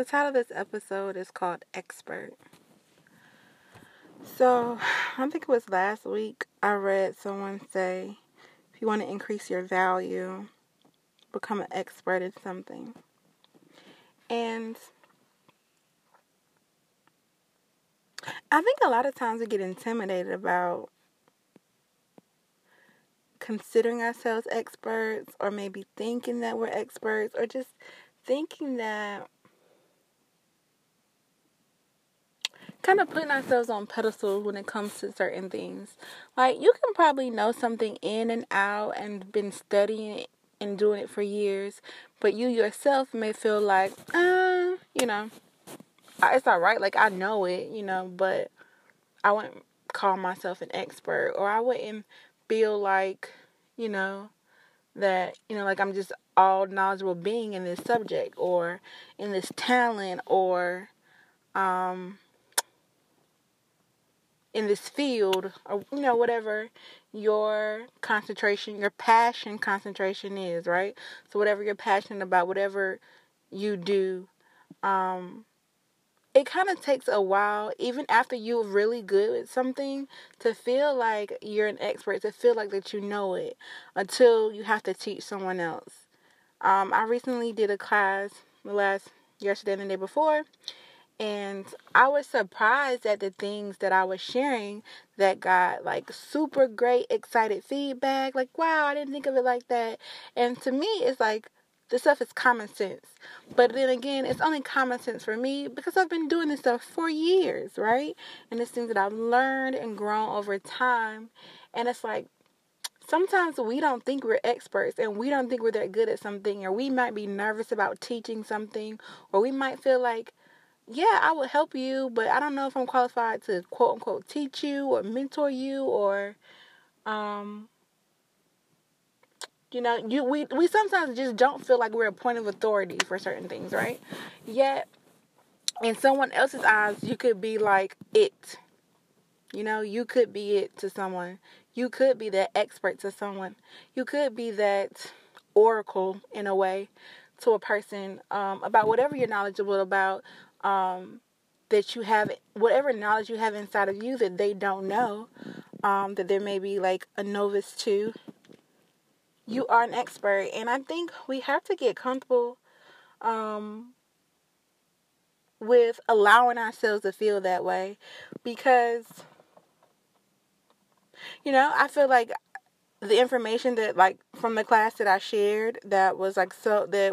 The title of this episode is called Expert. So, I think it was last week I read someone say if you want to increase your value, become an expert in something. And I think a lot of times we get intimidated about considering ourselves experts or maybe thinking that we're experts or just thinking that kind of putting ourselves on pedestals when it comes to certain things. Like you can probably know something in and out and been studying it and doing it for years, but you yourself may feel like, uh, you know, it's all right. Like I know it, you know, but I wouldn't call myself an expert, or I wouldn't feel like, you know, that you know, like I'm just all knowledgeable being in this subject or in this talent or um in this field or you know whatever your concentration your passion concentration is right? So whatever you're passionate about whatever you do um it kind of takes a while even after you're really good at something to feel like you're an expert to feel like that you know it until you have to teach someone else. Um i recently did a class the last yesterday and the day before and I was surprised at the things that I was sharing that got like super great, excited feedback. Like, wow, I didn't think of it like that. And to me, it's like this stuff is common sense. But then again, it's only common sense for me because I've been doing this stuff for years, right? And it's things that I've learned and grown over time. And it's like, sometimes we don't think we're experts and we don't think we're that good at something, or we might be nervous about teaching something, or we might feel like, yeah, I would help you, but I don't know if I'm qualified to quote unquote teach you or mentor you or um you know, you we we sometimes just don't feel like we're a point of authority for certain things, right? Yet in someone else's eyes, you could be like it. You know, you could be it to someone. You could be that expert to someone. You could be that oracle in a way to a person um, about whatever you're knowledgeable about um, that you have whatever knowledge you have inside of you that they don't know um, that there may be like a novice to you are an expert. And i think we have to get comfortable um, with allowing ourselves to feel that way because you know i feel like the information that like from the class that i shared that was like so that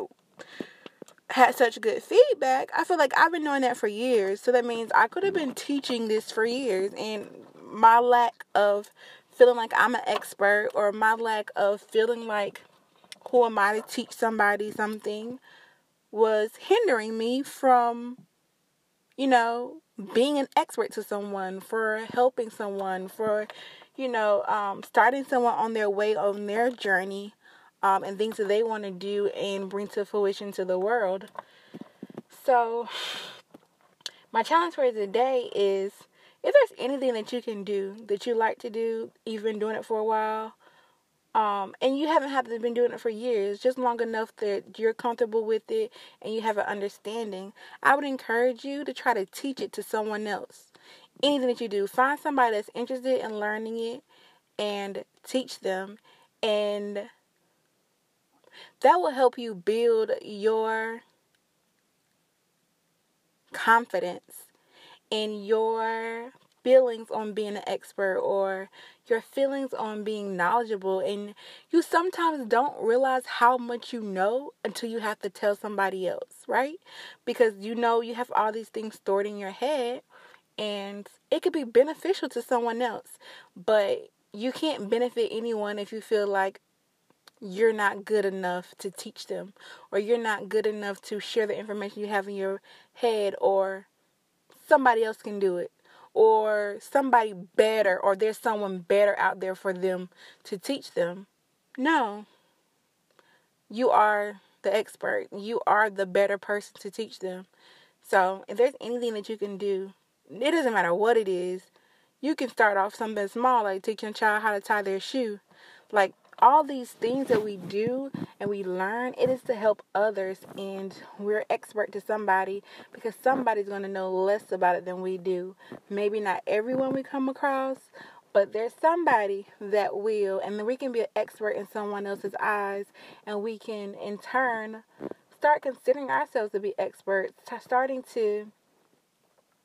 had such good feedback, I feel like I've been doing that for years. So that means I could have been teaching this for years. And my lack of feeling like I'm an expert or my lack of feeling like who am I to teach somebody something was hindering me from, you know, being an expert to someone, for helping someone, for, you know, um, starting someone on their way on their journey um, and things that they want to do and bring to fruition to the world. So, my challenge for today is if there's anything that you can do that you like to do, you've been doing it for a while, um, and you haven't had to been doing it for years, just long enough that you're comfortable with it and you have an understanding, I would encourage you to try to teach it to someone else. Anything that you do, find somebody that's interested in learning it and teach them and that will help you build your confidence in your feelings on being an expert or your feelings on being knowledgeable and you sometimes don't realize how much you know until you have to tell somebody else, right? Because you know you have all these things stored in your head and it could be beneficial to someone else, but you can't benefit anyone if you feel like you're not good enough to teach them or you're not good enough to share the information you have in your head or somebody else can do it or somebody better or there's someone better out there for them to teach them. No. You are the expert. You are the better person to teach them. So, if there's anything that you can do, it doesn't matter what it is. You can start off something small like teaching a child how to tie their shoe. Like all these things that we do and we learn, it is to help others, and we're expert to somebody because somebody's going to know less about it than we do. Maybe not everyone we come across, but there's somebody that will, and then we can be an expert in someone else's eyes, and we can in turn start considering ourselves to be experts, starting to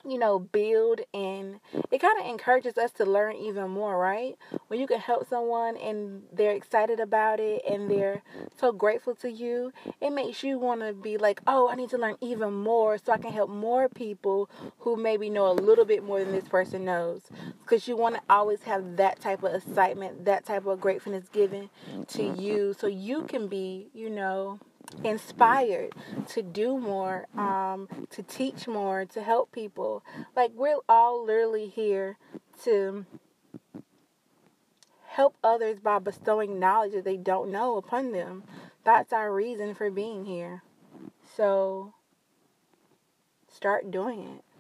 you know, build and it kind of encourages us to learn even more, right? When you can help someone and they're excited about it and they're so grateful to you, it makes you want to be like, oh, I need to learn even more so I can help more people who maybe know a little bit more than this person knows. Because you want to always have that type of excitement, that type of gratefulness given to mm-hmm. you so you can be, you know, inspired to do more, um, to teach more, to help people. Like we're all literally here to help others by bestowing knowledge that they don't know upon them. That's our reason for being here. So start doing it.